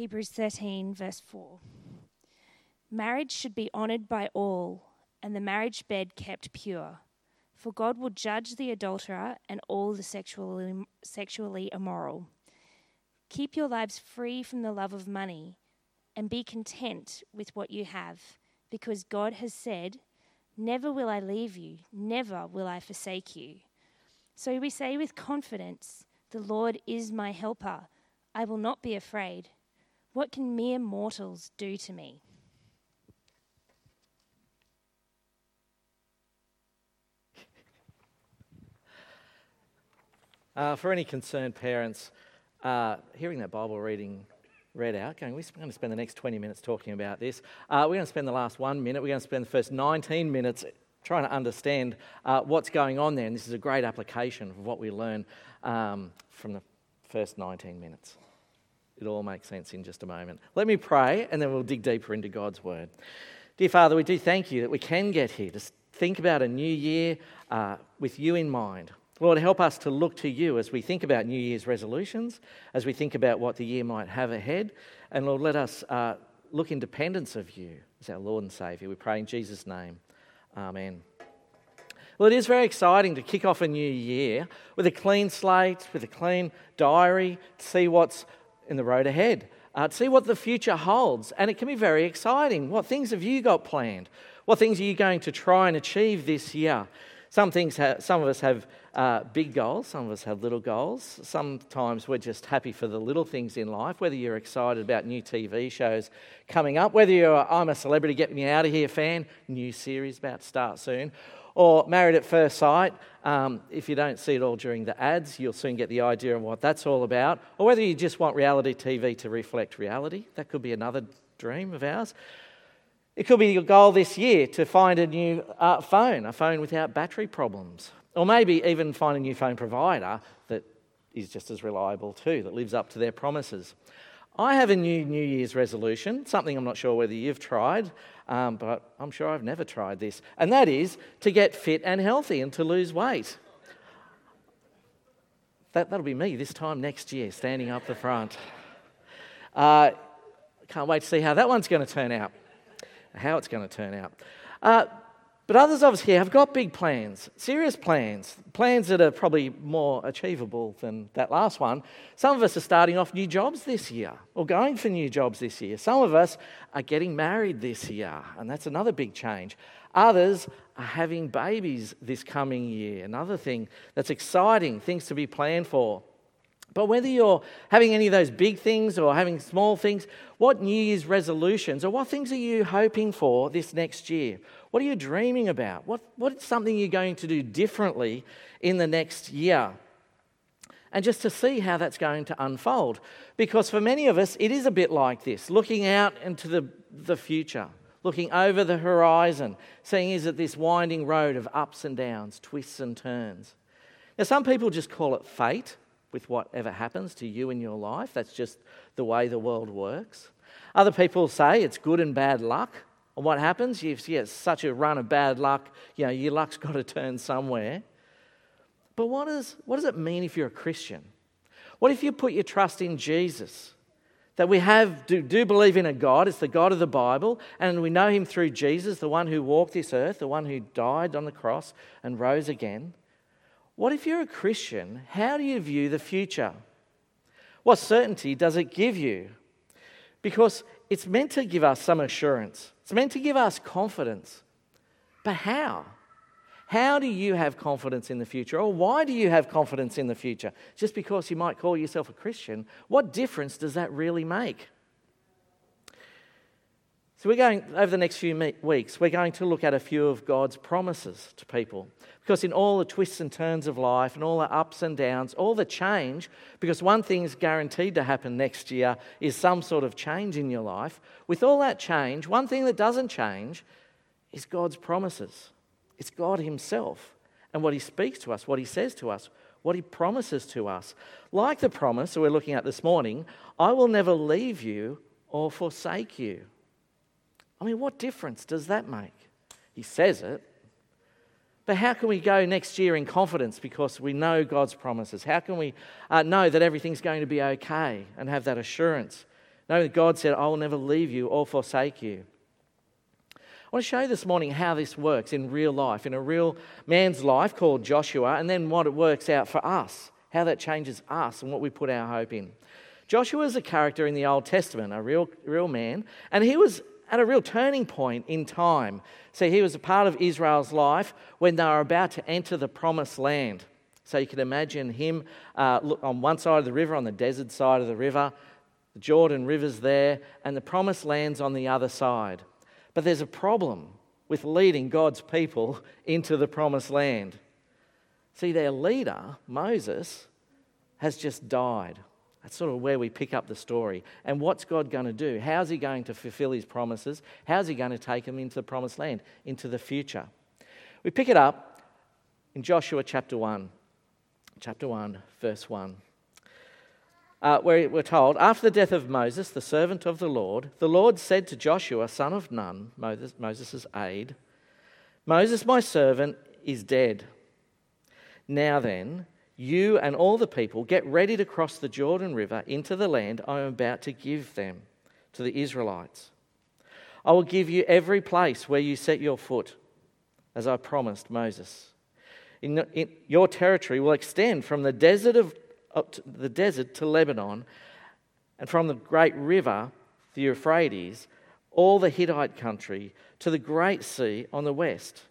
Hebrews 13, verse 4. Marriage should be honoured by all, and the marriage bed kept pure. For God will judge the adulterer and all the sexually, sexually immoral. Keep your lives free from the love of money, and be content with what you have, because God has said, Never will I leave you, never will I forsake you. So we say with confidence, The Lord is my helper. I will not be afraid. What can mere mortals do to me? Uh, for any concerned parents, uh, hearing that Bible reading read out, going, we're going to spend the next 20 minutes talking about this. Uh, we're going to spend the last one minute, we're going to spend the first 19 minutes trying to understand uh, what's going on there. And this is a great application of what we learn um, from the first 19 minutes. It all makes sense in just a moment. Let me pray, and then we'll dig deeper into God's word. Dear Father, we do thank you that we can get here to think about a new year uh, with you in mind. Lord, help us to look to you as we think about New Year's resolutions, as we think about what the year might have ahead. And Lord, let us uh, look in dependence of you as our Lord and Saviour. We pray in Jesus' name. Amen. Well, it is very exciting to kick off a new year with a clean slate, with a clean diary, to see what's in the road ahead, uh, see what the future holds. And it can be very exciting. What things have you got planned? What things are you going to try and achieve this year? Some things, have, some of us have uh, big goals, some of us have little goals. Sometimes we're just happy for the little things in life, whether you're excited about new TV shows coming up, whether you're I'm a celebrity, get me out of here fan, new series about to start soon, or Married at First Sight. Um, if you don't see it all during the ads, you'll soon get the idea of what that's all about. Or whether you just want reality TV to reflect reality, that could be another dream of ours. It could be your goal this year to find a new uh, phone, a phone without battery problems. Or maybe even find a new phone provider that is just as reliable too, that lives up to their promises. I have a new New Year's resolution, something I'm not sure whether you've tried, um, but I'm sure I've never tried this, and that is to get fit and healthy and to lose weight. That, that'll be me this time next year, standing up the front. Uh, can't wait to see how that one's going to turn out how it's going to turn out. Uh, but others of us here have got big plans, serious plans, plans that are probably more achievable than that last one. Some of us are starting off new jobs this year or going for new jobs this year. Some of us are getting married this year, and that's another big change. Others are having babies this coming year, another thing that's exciting, things to be planned for. But whether you're having any of those big things or having small things, what New Year's resolutions or what things are you hoping for this next year? What are you dreaming about? What, what's something you're going to do differently in the next year? And just to see how that's going to unfold. Because for many of us, it is a bit like this looking out into the, the future, looking over the horizon, seeing is it this winding road of ups and downs, twists and turns. Now, some people just call it fate with whatever happens to you in your life. That's just the way the world works. Other people say it's good and bad luck. And what happens? You see, it's such a run of bad luck, you know, your luck's got to turn somewhere. But what, is, what does it mean if you're a Christian? What if you put your trust in Jesus? That we have do, do believe in a God, it's the God of the Bible, and we know him through Jesus, the one who walked this earth, the one who died on the cross and rose again. What if you're a Christian? How do you view the future? What certainty does it give you? Because it's meant to give us some assurance, it's meant to give us confidence. But how? How do you have confidence in the future? Or why do you have confidence in the future? Just because you might call yourself a Christian, what difference does that really make? So, we're going, over the next few weeks, we're going to look at a few of God's promises to people. Because in all the twists and turns of life and all the ups and downs, all the change, because one thing is guaranteed to happen next year is some sort of change in your life. With all that change, one thing that doesn't change is God's promises. It's God Himself and what He speaks to us, what He says to us, what He promises to us. Like the promise that we're looking at this morning I will never leave you or forsake you. I mean, what difference does that make? He says it. But how can we go next year in confidence because we know God's promises? How can we uh, know that everything's going to be okay and have that assurance knowing that God said, I will never leave you or forsake you. I want to show you this morning how this works in real life, in a real man's life called Joshua, and then what it works out for us, how that changes us and what we put our hope in. Joshua is a character in the Old Testament, a real, real man, and he was at a real turning point in time. See, he was a part of Israel's life when they were about to enter the promised land. So you can imagine him uh, on one side of the river, on the desert side of the river, the Jordan River's there, and the promised land's on the other side. But there's a problem with leading God's people into the promised land. See, their leader, Moses, has just died. That's sort of where we pick up the story. And what's God going to do? How's He going to fulfill His promises? How's He going to take them into the promised land, into the future? We pick it up in Joshua chapter 1. Chapter 1, verse 1 uh, where we're told, after the death of Moses, the servant of the Lord, the Lord said to Joshua, son of Nun, Moses' Moses' aide, Moses, my servant, is dead. Now then, you and all the people get ready to cross the Jordan River into the land I am about to give them, to the Israelites. I will give you every place where you set your foot, as I promised Moses. In, in, your territory will extend from the desert of the desert to Lebanon, and from the great river, the Euphrates, all the Hittite country, to the great sea on the west.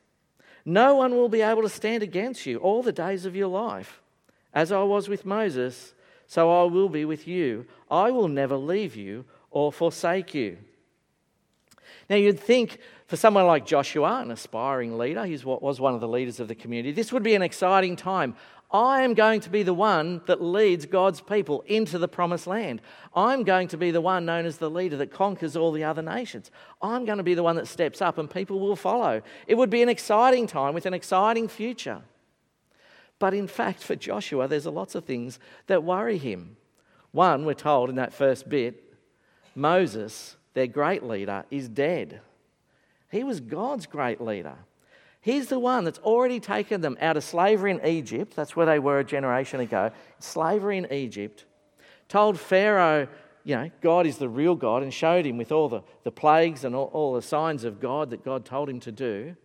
No one will be able to stand against you all the days of your life. As I was with Moses, so I will be with you. I will never leave you or forsake you. Now, you'd think for someone like Joshua, an aspiring leader, he was one of the leaders of the community, this would be an exciting time. I am going to be the one that leads God's people into the promised land. I'm going to be the one known as the leader that conquers all the other nations. I'm going to be the one that steps up and people will follow. It would be an exciting time with an exciting future. But in fact, for Joshua, there's lots of things that worry him. One, we're told in that first bit Moses, their great leader, is dead. He was God's great leader. He's the one that's already taken them out of slavery in Egypt. That's where they were a generation ago. Slavery in Egypt. Told Pharaoh, you know, God is the real God and showed him with all the, the plagues and all, all the signs of God that God told him to do.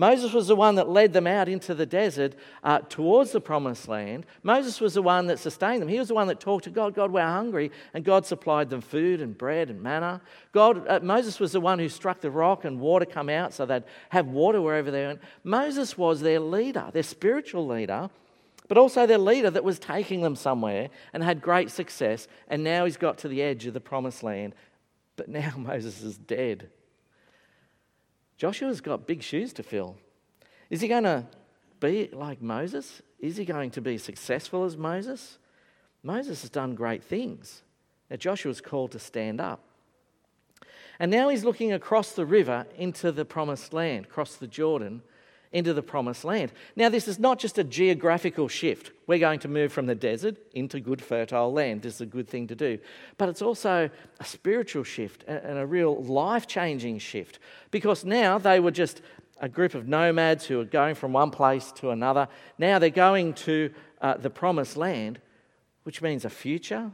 Moses was the one that led them out into the desert uh, towards the promised land. Moses was the one that sustained them. He was the one that talked to God. God, we're hungry. And God supplied them food and bread and manna. God, uh, Moses was the one who struck the rock and water come out so they'd have water wherever they went. Moses was their leader, their spiritual leader, but also their leader that was taking them somewhere and had great success. And now he's got to the edge of the promised land. But now Moses is dead. Joshua's got big shoes to fill. Is he going to be like Moses? Is he going to be successful as Moses? Moses has done great things. Now, Joshua's called to stand up. And now he's looking across the river into the promised land, across the Jordan, into the promised land. Now, this is not just a geographical shift. We're going to move from the desert into good, fertile land. This is a good thing to do. But it's also a spiritual shift and a real life changing shift because now they were just a group of nomads who are going from one place to another. Now they're going to uh, the promised land, which means a future,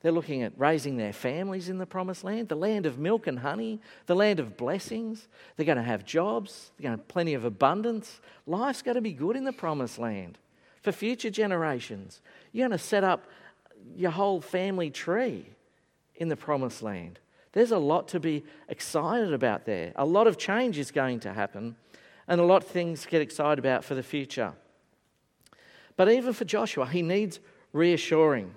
they're looking at raising their families in the promised land, the land of milk and honey, the land of blessings. They're going to have jobs, they're going to have plenty of abundance. Life's going to be good in the promised land for future generations. You're going to set up your whole family tree in the promised land. There's a lot to be excited about there. A lot of change is going to happen, and a lot of things to get excited about for the future. But even for Joshua, he needs reassuring.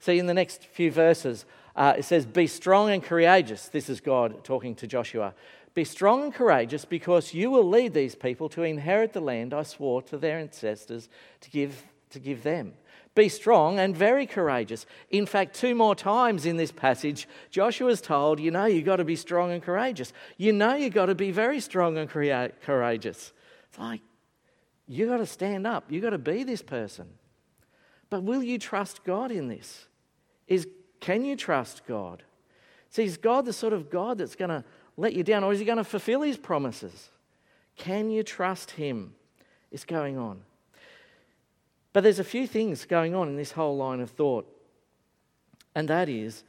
See, in the next few verses, uh, it says, Be strong and courageous. This is God talking to Joshua. Be strong and courageous because you will lead these people to inherit the land I swore to their ancestors to give, to give them. Be strong and very courageous. In fact, two more times in this passage, Joshua is told, You know, you've got to be strong and courageous. You know, you've got to be very strong and courageous. It's like, you've got to stand up. You've got to be this person. But will you trust God in this? Is can you trust God? See, is God the sort of God that's going to let you down, or is He going to fulfill His promises? Can you trust Him? Is going on. But there's a few things going on in this whole line of thought, and that is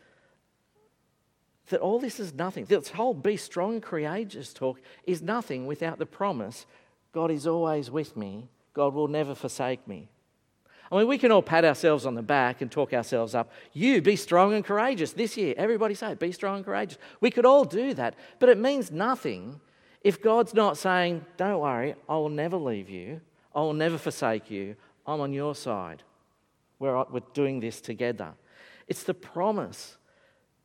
that all this is nothing. This whole be strong courageous talk is nothing without the promise God is always with me, God will never forsake me. I mean, we can all pat ourselves on the back and talk ourselves up. You be strong and courageous this year. Everybody say, be strong and courageous. We could all do that, but it means nothing if God's not saying, don't worry, I will never leave you, I will never forsake you, I'm on your side. We're, we're doing this together. It's the promise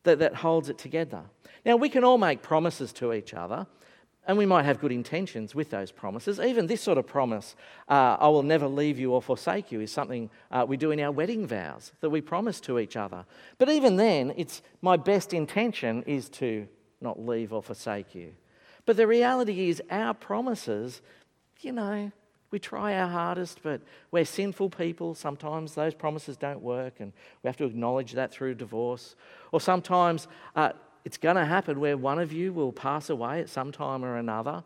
that, that holds it together. Now, we can all make promises to each other, and we might have good intentions with those promises. Even this sort of promise, uh, I will never leave you or forsake you, is something uh, we do in our wedding vows that we promise to each other. But even then, it's my best intention is to not leave or forsake you. But the reality is, our promises, you know, we try our hardest, but we're sinful people. Sometimes those promises don't work, and we have to acknowledge that through divorce. Or sometimes uh, it's going to happen where one of you will pass away at some time or another,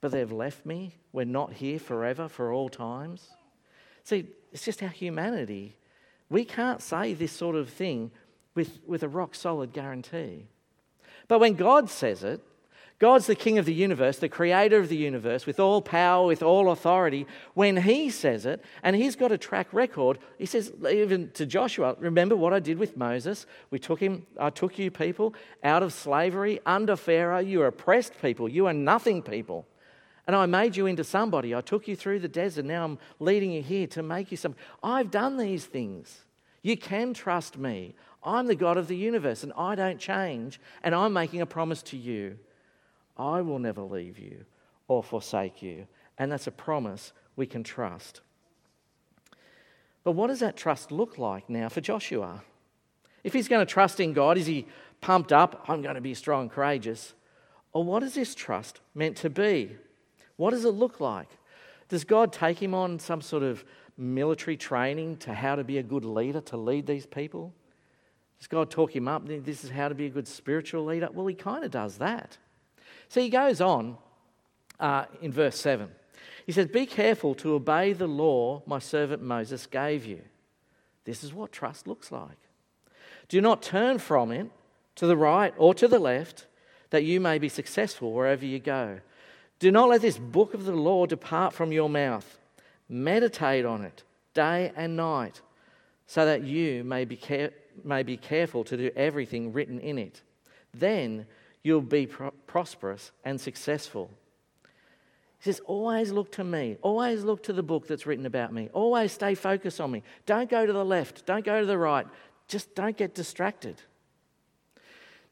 but they've left me. We're not here forever, for all times. See, it's just our humanity. We can't say this sort of thing with, with a rock solid guarantee. But when God says it, God's the king of the universe, the creator of the universe, with all power, with all authority. When he says it, and he's got a track record, he says, even to Joshua, remember what I did with Moses? We took him, I took you people out of slavery under Pharaoh. You are oppressed people, you are nothing people. And I made you into somebody. I took you through the desert. Now I'm leading you here to make you some. I've done these things. You can trust me. I'm the God of the universe and I don't change. And I'm making a promise to you I will never leave you or forsake you. And that's a promise we can trust. But what does that trust look like now for Joshua? If he's going to trust in God, is he pumped up? I'm going to be strong and courageous. Or what is this trust meant to be? What does it look like? Does God take him on some sort of military training to how to be a good leader, to lead these people? Does God talk him up? This is how to be a good spiritual leader? Well, he kind of does that. So he goes on uh, in verse 7. He says, Be careful to obey the law my servant Moses gave you. This is what trust looks like. Do not turn from it to the right or to the left, that you may be successful wherever you go. Do not let this book of the law depart from your mouth. Meditate on it day and night, so that you may be, care- may be careful to do everything written in it. Then you'll be pro- prosperous and successful. He says, always look to me. Always look to the book that's written about me. Always stay focused on me. Don't go to the left. Don't go to the right. Just don't get distracted.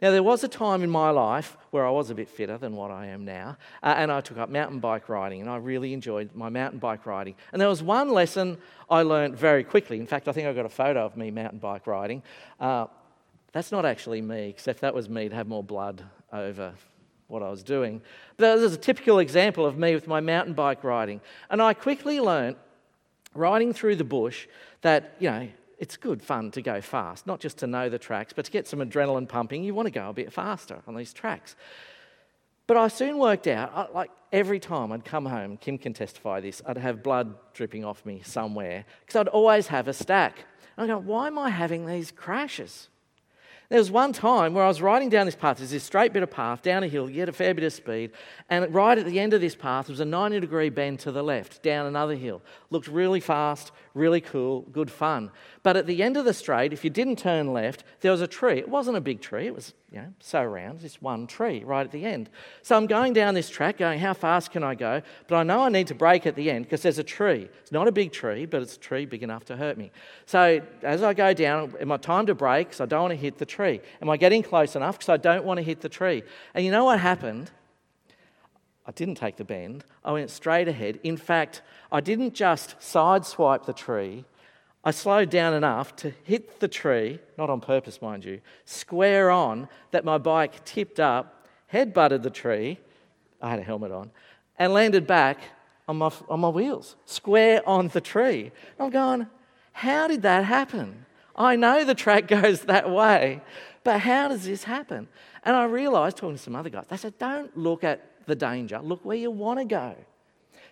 Now, there was a time in my life where I was a bit fitter than what I am now, uh, and I took up mountain bike riding, and I really enjoyed my mountain bike riding. And there was one lesson I learned very quickly. In fact, I think I got a photo of me mountain bike riding. Uh, that's not actually me, except that was me, it'd have more blood over what I was doing. But there's a typical example of me with my mountain bike riding. And I quickly learnt, riding through the bush, that, you know, it's good fun to go fast, not just to know the tracks, but to get some adrenaline pumping, you want to go a bit faster on these tracks. But I soon worked out, like every time I'd come home, Kim can testify this, I'd have blood dripping off me somewhere, because I'd always have a stack. And I go, why am I having these crashes? There was one time where I was riding down this path. There's this straight bit of path down a hill. You get a fair bit of speed. And right at the end of this path was a 90 degree bend to the left, down another hill. Looked really fast, really cool, good fun. But at the end of the straight, if you didn't turn left, there was a tree. It wasn't a big tree. It was you know, so round, just one tree right at the end. So I'm going down this track, going, how fast can I go? But I know I need to brake at the end because there's a tree. It's not a big tree, but it's a tree big enough to hurt me. So as I go down, am I time to brake? Because I don't want to hit the tree. Am I getting close enough? Because I don't want to hit the tree. And you know what happened? I didn't take the bend. I went straight ahead. In fact, I didn't just sideswipe the tree. I slowed down enough to hit the tree, not on purpose, mind you, square on, that my bike tipped up, head butted the tree, I had a helmet on, and landed back on my, on my wheels, square on the tree. I'm going, how did that happen? I know the track goes that way, but how does this happen? And I realised, talking to some other guys, they said, don't look at the danger, look where you want to go.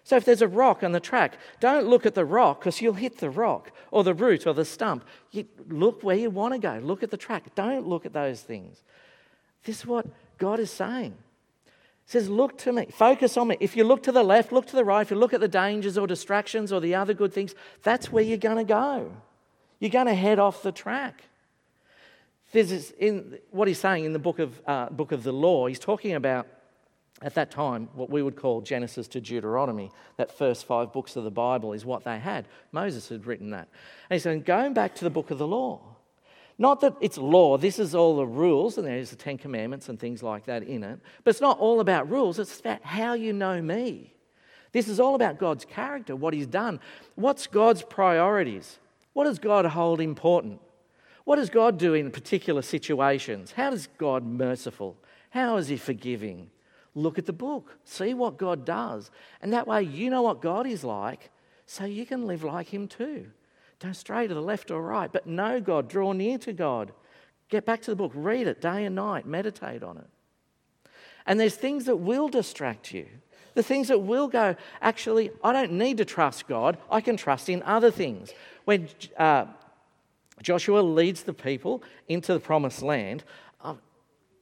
So if there's a rock on the track, don't look at the rock because you'll hit the rock or the root or the stump. You look where you want to go. Look at the track. Don't look at those things. This is what God is saying. He says, Look to me, focus on me. If you look to the left, look to the right, if you look at the dangers or distractions or the other good things, that's where you're going to go. You're going to head off the track. This is in what he's saying in the book of, uh, book of the law, he's talking about at that time what we would call Genesis to Deuteronomy. That first five books of the Bible is what they had. Moses had written that. And he's saying, going back to the book of the law. Not that it's law, this is all the rules, and there's the Ten Commandments and things like that in it. But it's not all about rules, it's about how you know me. This is all about God's character, what He's done. What's God's priorities? What does God hold important? What does God do in particular situations? How is God merciful? How is He forgiving? Look at the book, see what God does. And that way you know what God is like, so you can live like Him too. Don't stray to the left or right, but know God, draw near to God. Get back to the book, read it day and night, meditate on it. And there's things that will distract you. The things that will go, actually, I don't need to trust God, I can trust in other things. When uh, Joshua leads the people into the promised land, uh,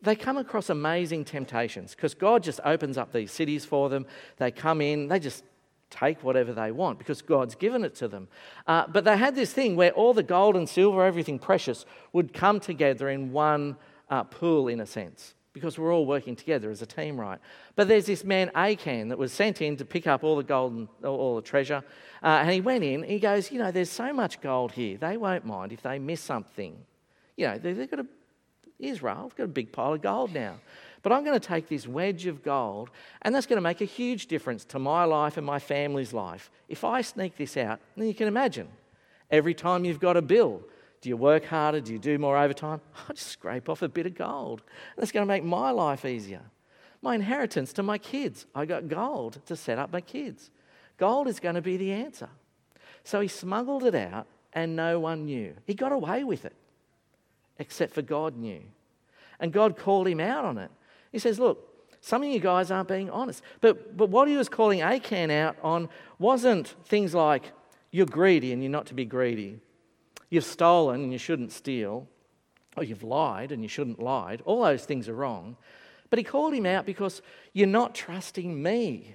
they come across amazing temptations because God just opens up these cities for them. They come in, they just take whatever they want because God's given it to them. Uh, but they had this thing where all the gold and silver, everything precious, would come together in one uh, pool, in a sense, because we're all working together as a team, right? But there's this man, Achan, that was sent in to pick up all the gold and all the treasure. Uh, and he went in, he goes, You know, there's so much gold here, they won't mind if they miss something. You know, they've got a, Israel, I've got a big pile of gold now. But I'm going to take this wedge of gold, and that's going to make a huge difference to my life and my family's life. If I sneak this out, then you can imagine every time you've got a bill, do you work harder? Do you do more overtime? I just scrape off a bit of gold. That's going to make my life easier. My inheritance to my kids. I got gold to set up my kids. Gold is going to be the answer. So he smuggled it out and no one knew. He got away with it, except for God knew. And God called him out on it. He says, Look, some of you guys aren't being honest. But, but what he was calling Achan out on wasn't things like, you're greedy and you're not to be greedy. You've stolen and you shouldn't steal. Or you've lied and you shouldn't lie. All those things are wrong. But he called him out because you're not trusting me.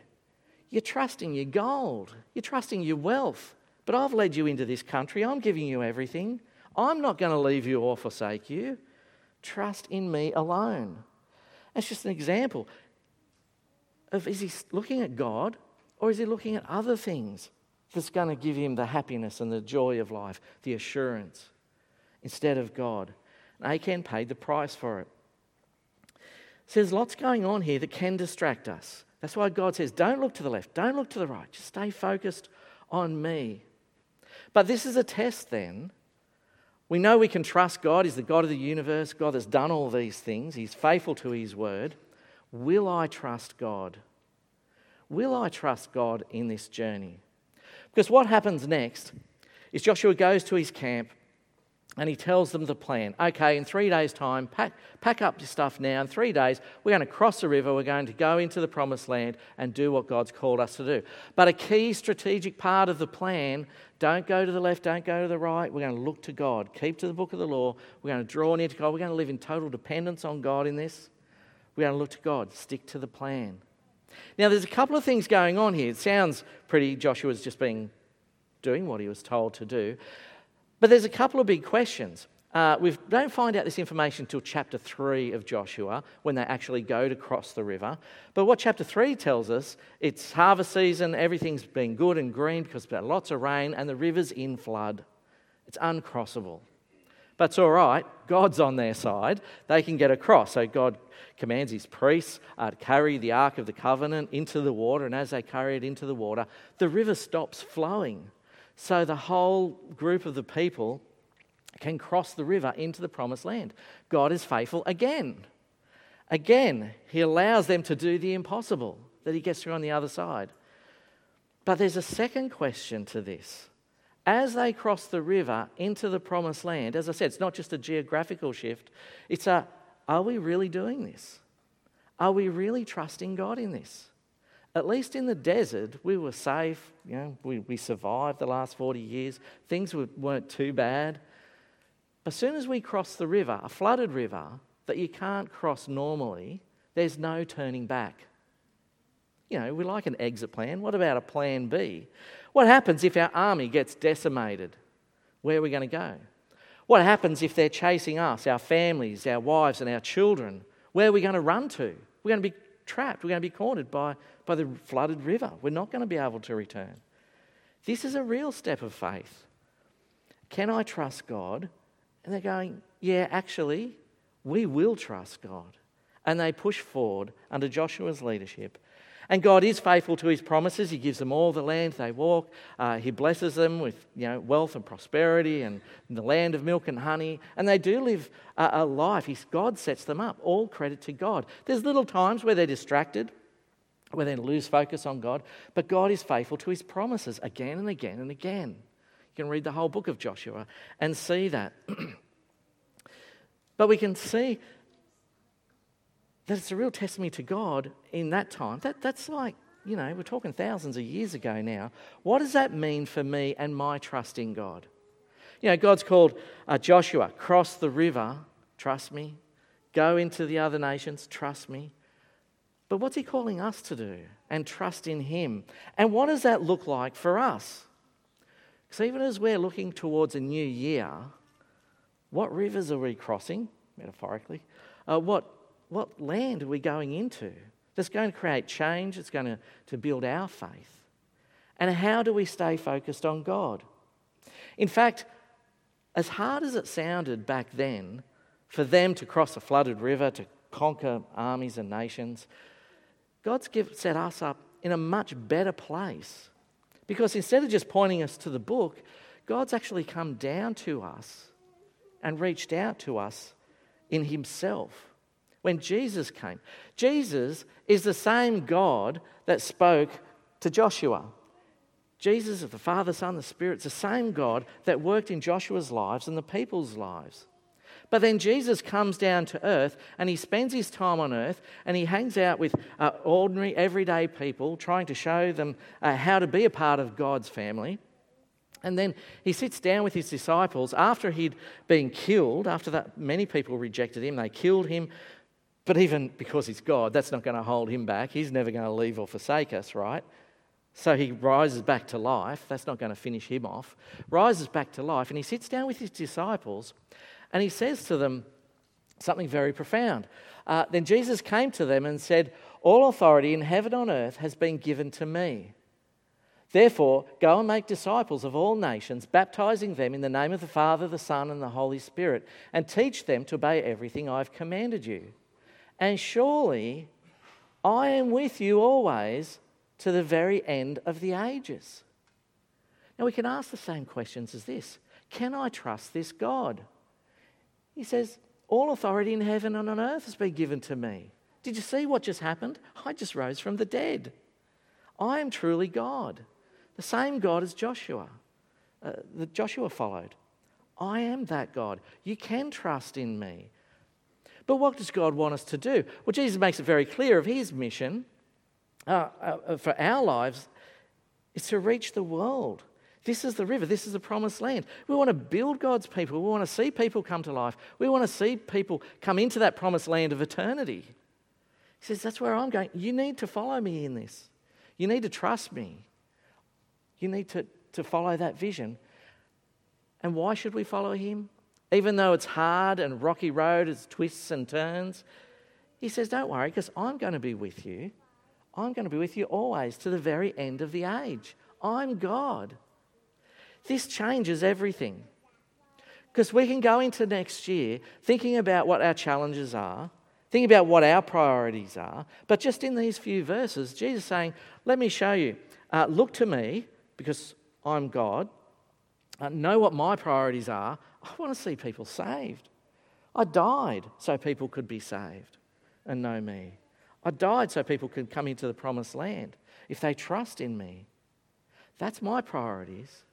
You're trusting your gold. You're trusting your wealth. But I've led you into this country. I'm giving you everything. I'm not going to leave you or forsake you. Trust in me alone. That's just an example of is he looking at God or is he looking at other things that's going to give him the happiness and the joy of life, the assurance, instead of God? And Achan paid the price for it. So there's lots going on here that can distract us. That's why God says, don't look to the left, don't look to the right, just stay focused on me. But this is a test then we know we can trust God. He's the God of the universe. God has done all these things. He's faithful to His word. Will I trust God? Will I trust God in this journey? Because what happens next is Joshua goes to his camp and he tells them the plan. Okay, in three days' time, pack, pack up your stuff now. In three days, we're going to cross the river. We're going to go into the promised land and do what God's called us to do. But a key strategic part of the plan don't go to the left, don't go to the right. We're going to look to God. Keep to the book of the law. We're going to draw near to God. We're going to live in total dependence on God in this. We're going to look to God. Stick to the plan. Now, there's a couple of things going on here. It sounds pretty, Joshua's just being doing what he was told to do. But there's a couple of big questions. Uh, we don't find out this information until chapter 3 of Joshua when they actually go to cross the river. But what chapter 3 tells us, it's harvest season, everything's been good and green because there's lots of rain, and the river's in flood. It's uncrossable. But it's all right, God's on their side. They can get across. So God commands his priests uh, to carry the Ark of the Covenant into the water, and as they carry it into the water, the river stops flowing. So the whole group of the people can cross the river into the promised land. God is faithful again. Again, He allows them to do the impossible, that He gets through on the other side. But there's a second question to this. As they cross the river into the promised land, as I said, it's not just a geographical shift, it's a are we really doing this? Are we really trusting God in this? At least in the desert, we were safe. You know, we, we survived the last 40 years. Things were, weren't too bad. As soon as we crossed the river, a flooded river, that you can't cross normally, there's no turning back. You know, we like an exit plan. What about a plan B? What happens if our army gets decimated? Where are we going to go? What happens if they're chasing us, our families, our wives, and our children? Where are we going to run to? We're going to be trapped. We're going to be cornered by, by the flooded river. We're not going to be able to return. This is a real step of faith. Can I trust God? And they're going, Yeah, actually, we will trust God. And they push forward under Joshua's leadership and God is faithful to his promises. He gives them all the land they walk. Uh, he blesses them with you know, wealth and prosperity and the land of milk and honey. And they do live a, a life. He's, God sets them up. All credit to God. There's little times where they're distracted, where then lose focus on God. But God is faithful to his promises again and again and again. You can read the whole book of Joshua and see that. but we can see that it's a real testimony to God in that time. That, that's like, you know, we're talking thousands of years ago now. What does that mean for me and my trust in God? You know, God's called uh, Joshua, cross the river, trust me. Go into the other nations, trust me. But what's he calling us to do? And trust in him. And what does that look like for us? Because even as we're looking towards a new year, what rivers are we crossing, metaphorically? Uh, what what land are we going into that's going to create change, it's going to, to build our faith? And how do we stay focused on God? In fact, as hard as it sounded back then for them to cross a flooded river, to conquer armies and nations, God's set us up in a much better place. Because instead of just pointing us to the book, God's actually come down to us and reached out to us in Himself when Jesus came. Jesus is the same God that spoke to Joshua. Jesus, the Father, Son, the Spirit, is the same God that worked in Joshua's lives and the people's lives. But then Jesus comes down to earth and he spends his time on earth and he hangs out with uh, ordinary, everyday people, trying to show them uh, how to be a part of God's family. And then he sits down with his disciples after he'd been killed, after that many people rejected him. They killed him, but even because he's God, that's not going to hold him back. He's never going to leave or forsake us, right? So he rises back to life. That's not going to finish him off. Rises back to life, and he sits down with his disciples and he says to them something very profound. Uh, then Jesus came to them and said, All authority in heaven and on earth has been given to me. Therefore, go and make disciples of all nations, baptizing them in the name of the Father, the Son, and the Holy Spirit, and teach them to obey everything I've commanded you. And surely I am with you always to the very end of the ages. Now we can ask the same questions as this Can I trust this God? He says, All authority in heaven and on earth has been given to me. Did you see what just happened? I just rose from the dead. I am truly God, the same God as Joshua, uh, that Joshua followed. I am that God. You can trust in me. But what does God want us to do? Well, Jesus makes it very clear of his mission uh, uh, for our lives is to reach the world. This is the river. This is the promised land. We want to build God's people. We want to see people come to life. We want to see people come into that promised land of eternity. He says, That's where I'm going. You need to follow me in this. You need to trust me. You need to, to follow that vision. And why should we follow him? Even though it's hard and rocky road, it's twists and turns, he says, Don't worry, because I'm going to be with you. I'm going to be with you always to the very end of the age. I'm God. This changes everything. Because we can go into next year thinking about what our challenges are, thinking about what our priorities are, but just in these few verses, Jesus saying, Let me show you. Uh, look to me, because I'm God. Uh, know what my priorities are. I want to see people saved. I died so people could be saved and know me. I died so people could come into the promised land if they trust in me. That's my priorities.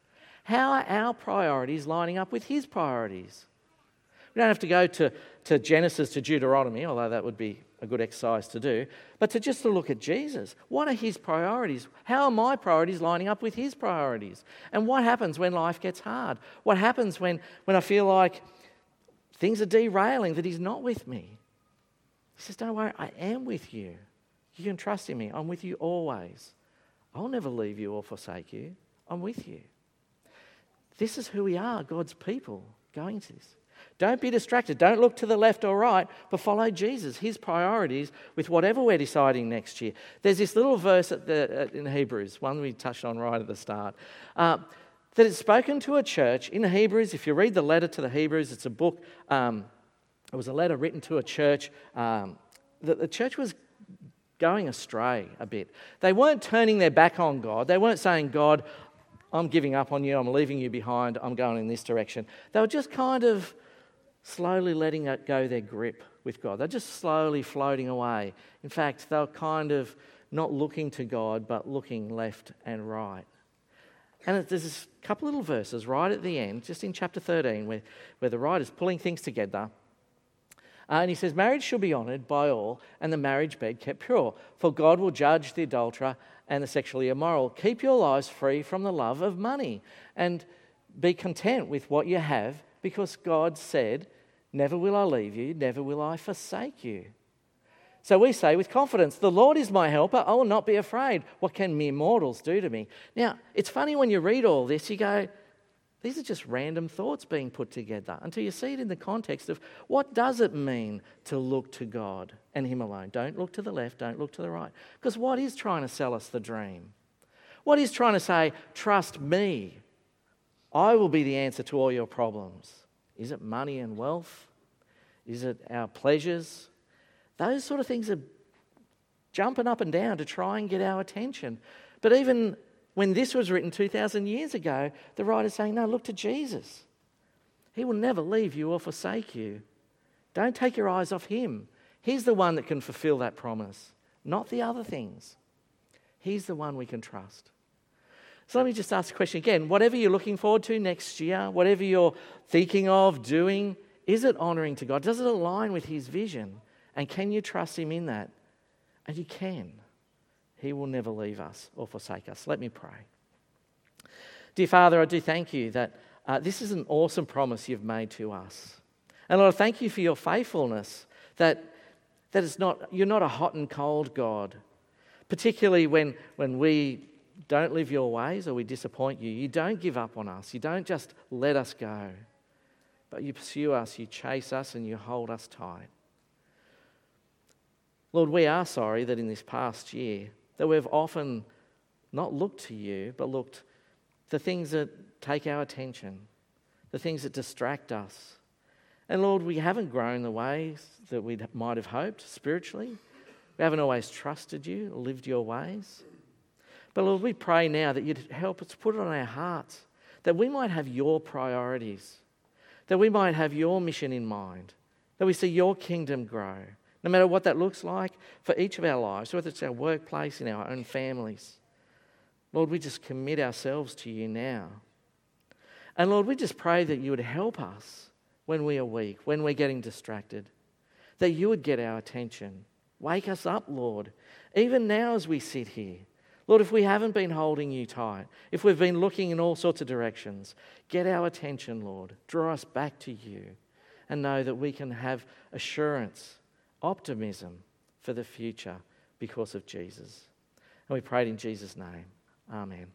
How are our priorities lining up with his priorities? We don't have to go to, to Genesis to Deuteronomy, although that would be a good exercise to do, but to just to look at Jesus. What are his priorities? How are my priorities lining up with his priorities? And what happens when life gets hard? What happens when, when I feel like things are derailing, that he's not with me? He says, Don't worry, I am with you. You can trust in me. I'm with you always. I'll never leave you or forsake you. I'm with you. This is who we are, God's people, going to this. Don't be distracted. Don't look to the left or right, but follow Jesus, his priorities, with whatever we're deciding next year. There's this little verse the, in Hebrews, one we touched on right at the start, uh, that is spoken to a church in Hebrews. If you read the letter to the Hebrews, it's a book, um, it was a letter written to a church um, that the church was going astray a bit. They weren't turning their back on God. They weren't saying, God, I'm giving up on you, I'm leaving you behind, I'm going in this direction. They were just kind of slowly letting go their grip with God. They're just slowly floating away. In fact, they're kind of not looking to God, but looking left and right. And there's a couple little verses right at the end, just in chapter 13, where, where the writer's pulling things together. Uh, and he says, Marriage shall be honoured by all, and the marriage bed kept pure. For God will judge the adulterer and the sexually immoral. Keep your lives free from the love of money, and be content with what you have, because God said, Never will I leave you, never will I forsake you. So we say with confidence, The Lord is my helper, I will not be afraid. What can mere mortals do to me? Now, it's funny when you read all this, you go, these are just random thoughts being put together until you see it in the context of what does it mean to look to God and Him alone. Don't look to the left, don't look to the right. Because what is trying to sell us the dream? What is trying to say, trust me, I will be the answer to all your problems? Is it money and wealth? Is it our pleasures? Those sort of things are jumping up and down to try and get our attention. But even when this was written 2,000 years ago, the writer's saying, No, look to Jesus. He will never leave you or forsake you. Don't take your eyes off Him. He's the one that can fulfill that promise, not the other things. He's the one we can trust. So let me just ask a question again. Whatever you're looking forward to next year, whatever you're thinking of doing, is it honoring to God? Does it align with His vision? And can you trust Him in that? And you can. He will never leave us or forsake us. Let me pray. Dear Father, I do thank you that uh, this is an awesome promise you've made to us. And Lord, thank you for your faithfulness that, that it's not, you're not a hot and cold God, particularly when, when we don't live your ways or we disappoint you. You don't give up on us. You don't just let us go, but you pursue us, you chase us, and you hold us tight. Lord, we are sorry that in this past year that we've often not looked to you, but looked the things that take our attention, the things that distract us. And Lord, we haven't grown the ways that we might have hoped spiritually. We haven't always trusted you, lived your ways. But Lord, we pray now that you'd help us put it on our hearts, that we might have your priorities, that we might have your mission in mind, that we see your kingdom grow, no matter what that looks like for each of our lives, whether it's our workplace, in our own families. Lord, we just commit ourselves to you now. And Lord, we just pray that you would help us when we are weak, when we're getting distracted, that you would get our attention. Wake us up, Lord, even now as we sit here. Lord, if we haven't been holding you tight, if we've been looking in all sorts of directions, get our attention, Lord. Draw us back to you and know that we can have assurance, optimism for the future because of Jesus. And we prayed in Jesus' name. Amen.